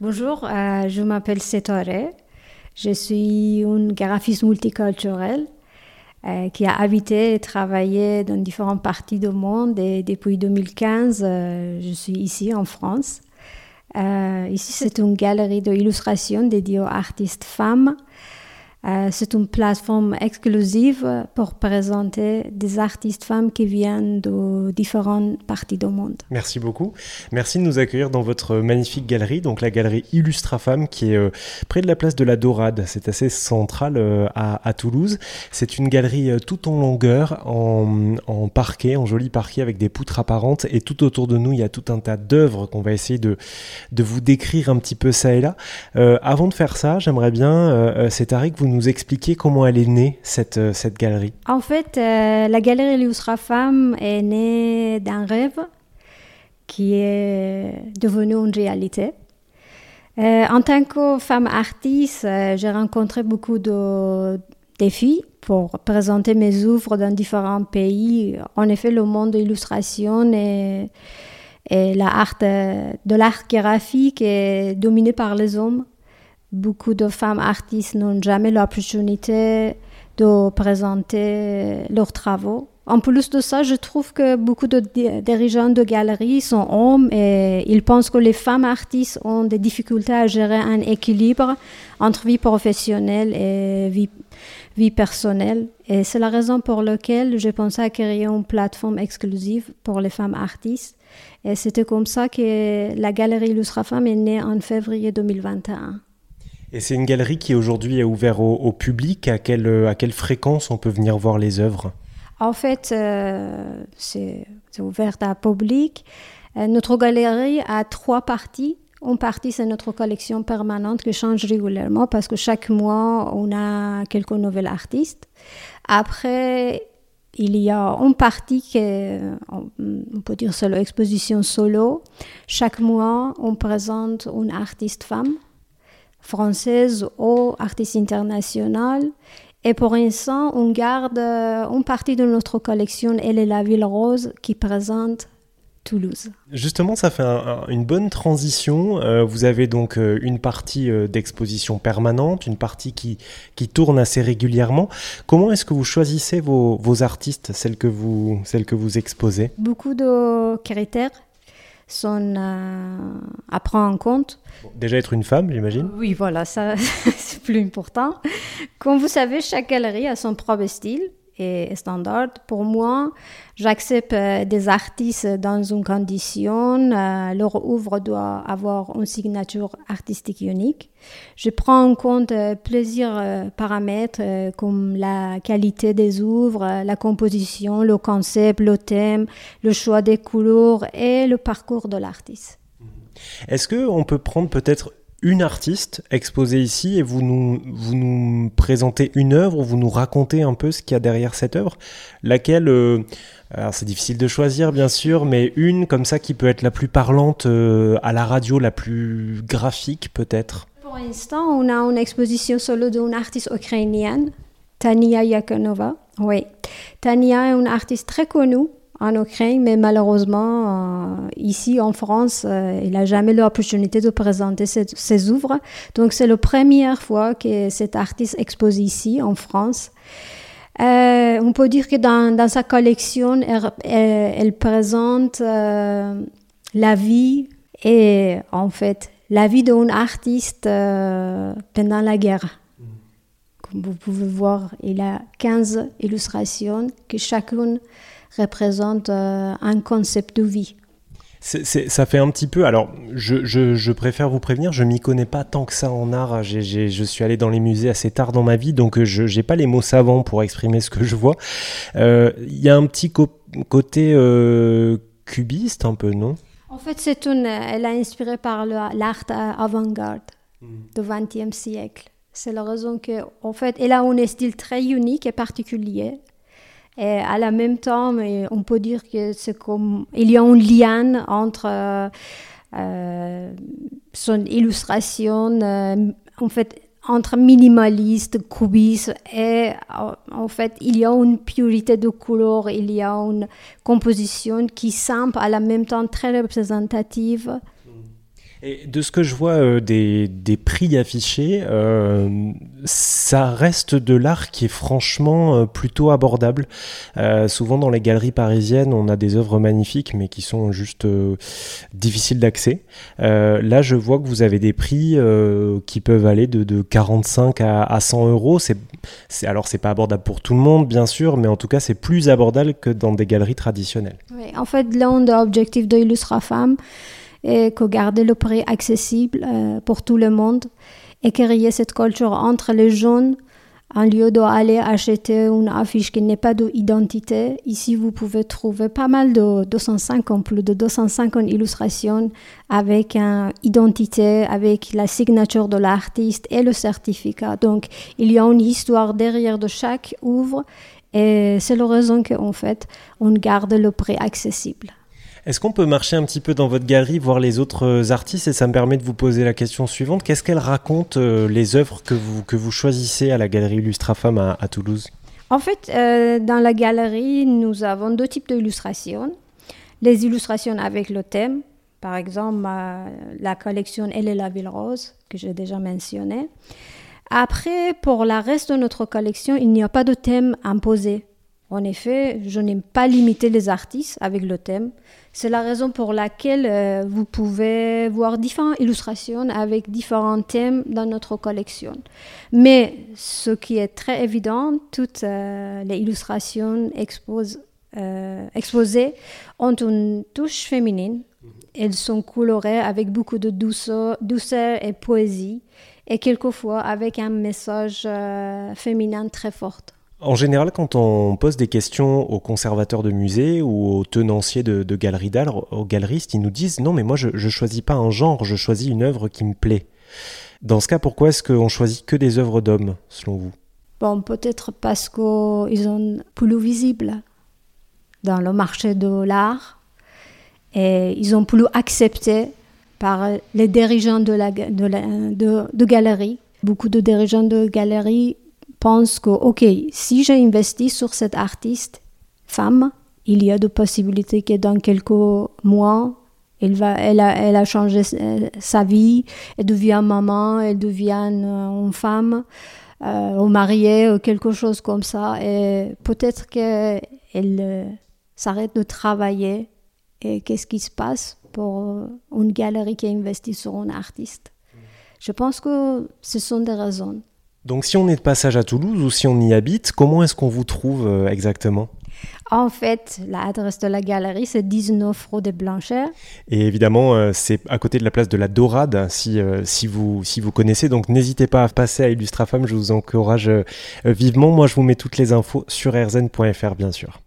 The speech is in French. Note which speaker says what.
Speaker 1: Bonjour, euh, je m'appelle Setore. Je suis une graphiste multiculturelle euh, qui a habité et travaillé dans différentes parties du monde et depuis 2015, euh, je suis ici en France. ici, c'est une galerie d'illustration dédiée aux artistes femmes euh, c'est une plateforme exclusive pour présenter des artistes femmes qui viennent de différentes parties du monde.
Speaker 2: Merci beaucoup. Merci de nous accueillir dans votre magnifique galerie, donc la galerie Illustra Femmes qui est euh, près de la place de la Dorade. C'est assez central euh, à, Toulouse. C'est une galerie tout en longueur, en, parquet, en joli parquet avec des poutres apparentes et tout autour de nous, il y a tout un tas d'œuvres qu'on va essayer de, de vous décrire un petit peu ça et là. avant de faire ça, j'aimerais bien, c'est Tariq, vous nous nous expliquer comment elle est née, cette, euh, cette galerie
Speaker 1: En fait, euh, la galerie Illustra Femme est née d'un rêve qui est devenu une réalité. Euh, en tant que femme artiste, j'ai rencontré beaucoup de défis pour présenter mes œuvres dans différents pays. En effet, le monde de l'illustration et, et l'art de l'art graphique est dominé par les hommes. Beaucoup de femmes artistes n'ont jamais l'opportunité de présenter leurs travaux. En plus de ça, je trouve que beaucoup de dirigeants de galeries sont hommes et ils pensent que les femmes artistes ont des difficultés à gérer un équilibre entre vie professionnelle et vie, personnelle. Et c'est la raison pour laquelle j'ai pensé à créer une plateforme exclusive pour les femmes artistes. Et c'était comme ça que la galerie Illustra Femmes est née en février 2021.
Speaker 2: Et c'est une galerie qui aujourd'hui est ouverte au, public. À quelle, euh, à quelle fréquence on peut venir voir les œuvres?
Speaker 1: En fait, euh, c'est ouvert à public. Euh, notre galerie a trois parties. Une partie, c'est notre collection permanente qui change régulièrement parce que chaque mois, on a quelques nouveaux artistes. Après, il y a une partie qui est, on peut dire, c'est l'exposition solo. Chaque mois, on présente une artiste femme française ou artiste international. Et pour l'instant, on garde euh, une partie de notre collection, elle est la Ville Rose, qui présente Toulouse.
Speaker 2: Justement, ça fait une bonne transition. Euh, vous avez donc euh, une partie d'exposition permanente, une partie qui, qui tourne assez régulièrement. Comment est-ce que vous choisissez vos, vos artistes, celles que, vous, celles que vous exposez?
Speaker 1: Beaucoup de critères sont à prendre en compte.
Speaker 2: déjà être une femme, j'imagine
Speaker 1: Oui, voilà, ça c'est plus important. Comme vous savez, chaque galerie a son propre style standard. Pour moi, j'accepte euh, des artistes dans une condition, euh, leur œuvre doit avoir une signature artistique unique. Je prends en compte euh, plusieurs paramètres comme la qualité des œuvres, la composition, le concept, le thème, le choix des couleurs et le parcours de l'artiste.
Speaker 2: Est-ce qu'on peut prendre peut-être une artiste exposée ici et vous nous, vous nous présentez une œuvre, vous nous racontez un peu ce qu'il y a derrière cette œuvre, laquelle, euh, alors c'est difficile de choisir bien sûr, mais une comme ça qui peut être la plus parlante euh, à la radio, la plus graphique peut-être.
Speaker 1: Pour l'instant, on a une exposition solo d'une artiste ukrainienne, Tania Yakonova. Oui, Tania est une artiste très connue en Ukraine, mais malheureusement, euh, ici en France, euh, il n'a jamais l'opportunité de présenter ses, œuvres. Donc, c'est la première fois que cet artiste expose ici en France. Euh, on peut dire que dans, dans sa collection, elle, elle, présente la vie et en fait la vie d'un artiste pendant la guerre. Vous pouvez voir, il a 15 illustrations que chacune représente euh, un concept de vie.
Speaker 2: ça fait un petit peu. Alors, je, préfère vous prévenir, je m'y connais pas tant que ça en art. je suis allé dans les musées assez tard dans ma vie, donc euh, je n'ai pas les mots savants pour exprimer ce que je vois. Euh, il y a un petit côté cubiste, un peu, non?
Speaker 1: En fait, c'est une. Elle a inspiré par l'art avant-garde hmm. du XXe siècle. C'est la raison que, en fait, elle a un style très unique et particulier. Et à la même temps, on peut dire que c'est comme il y a un lien entre euh, son illustration, euh, en fait, entre minimaliste, cubiste, et en fait, il y a une purité de couleurs, il y a une composition qui semble à la même temps très représentative
Speaker 2: De ce que je vois euh, des, des, prix affichés, euh, ça reste de l'art qui est franchement euh, plutôt abordable. Souvent dans les galeries parisiennes, on a des œuvres magnifiques, mais qui sont juste difficiles d'accès. là, je vois que vous avez des prix qui peuvent aller de, de 45 à, à 100 euros. C'est, alors, c'est pas abordable pour tout le monde, bien sûr, mais en tout cas, c'est plus abordable que dans des galeries traditionnelles.
Speaker 1: En fait, l'un des objectifs de Illustra Femme, et que garder le prix accessible euh, pour tout le monde et créer cette culture entre les jeunes en lieu d'aller acheter une affiche qui n'est pas d'identité. Ici, vous pouvez trouver pas mal de 250, plus de 250 illustrations avec une identité, avec la signature de l'artiste et le certificat. Donc, il y a une histoire derrière de chaque œuvre et c'est la raison qu'en fait, on garde le prix accessible.
Speaker 2: Est-ce qu'on peut marcher un petit peu dans votre galerie, voir les autres euh, artistes? Et ça me permet de vous poser la question suivante. Qu'est-ce qu'elles racontent, euh, les œuvres que vous, que vous choisissez à la galerie Illustrafemme à, à Toulouse?
Speaker 1: En fait, euh, dans la galerie, nous avons deux types d'illustrations. Les illustrations avec le thème, par exemple la collection Elle est la ville rose, que j'ai déjà mentionné. Après, pour la reste de notre collection, il n'y a pas de thème imposé. En effet, je n'aime pas limiter les artistes avec le thème. C'est la raison pour laquelle euh, vous pouvez voir différentes illustrations avec différents thèmes dans notre collection. Mais ce qui est très évident, toutes euh, les illustrations euh, exposées ont une touche féminine. Elles sont colorées avec beaucoup de douceur, douceur et poésie, et quelquefois avec un message féminin très fort.
Speaker 2: En général, quand on pose des questions aux conservateurs de musées ou aux tenanciers de, galeries d'art, aux galeristes, ils nous disent non, mais moi je, ne choisis pas un genre, je choisis une œuvre qui me plaît. Dans ce cas, pourquoi est-ce qu'on choisit que des œuvres d'hommes, selon vous?
Speaker 1: Bon, peut-être parce qu'ils sont plus visibles dans le marché de l'art et ils sont plus acceptés par les dirigeants de, la, de, de galeries. Beaucoup de dirigeants de galeries pense que, si j'ai investi sur cette artiste femme, il y a de possibilités que dans quelques mois, elle, va, elle, a, elle a changé sa vie, elle devient maman, elle devient euh, une femme, euh, ou mariée, ou quelque chose comme ça. Et peut-être qu'elle euh, s'arrête de travailler. Et qu'est-ce qui se passe pour une galerie qui investit sur un artiste? Je pense que ce sont des raisons.
Speaker 2: Donc si on est de passage à Toulouse ou si on y habite, comment est-ce qu'on vous trouve euh, exactement?
Speaker 1: En fait, l'adresse de la galerie, c'est 19 rue des Blanchères.
Speaker 2: Et évidemment, euh, c'est à côté de la place de la Dorade, si, euh, si, vous, si vous connaissez. Donc n'hésitez pas à passer à Illustrafam, je vous encourage vivement. Moi, je vous mets toutes les infos sur rzn.fr, bien sûr.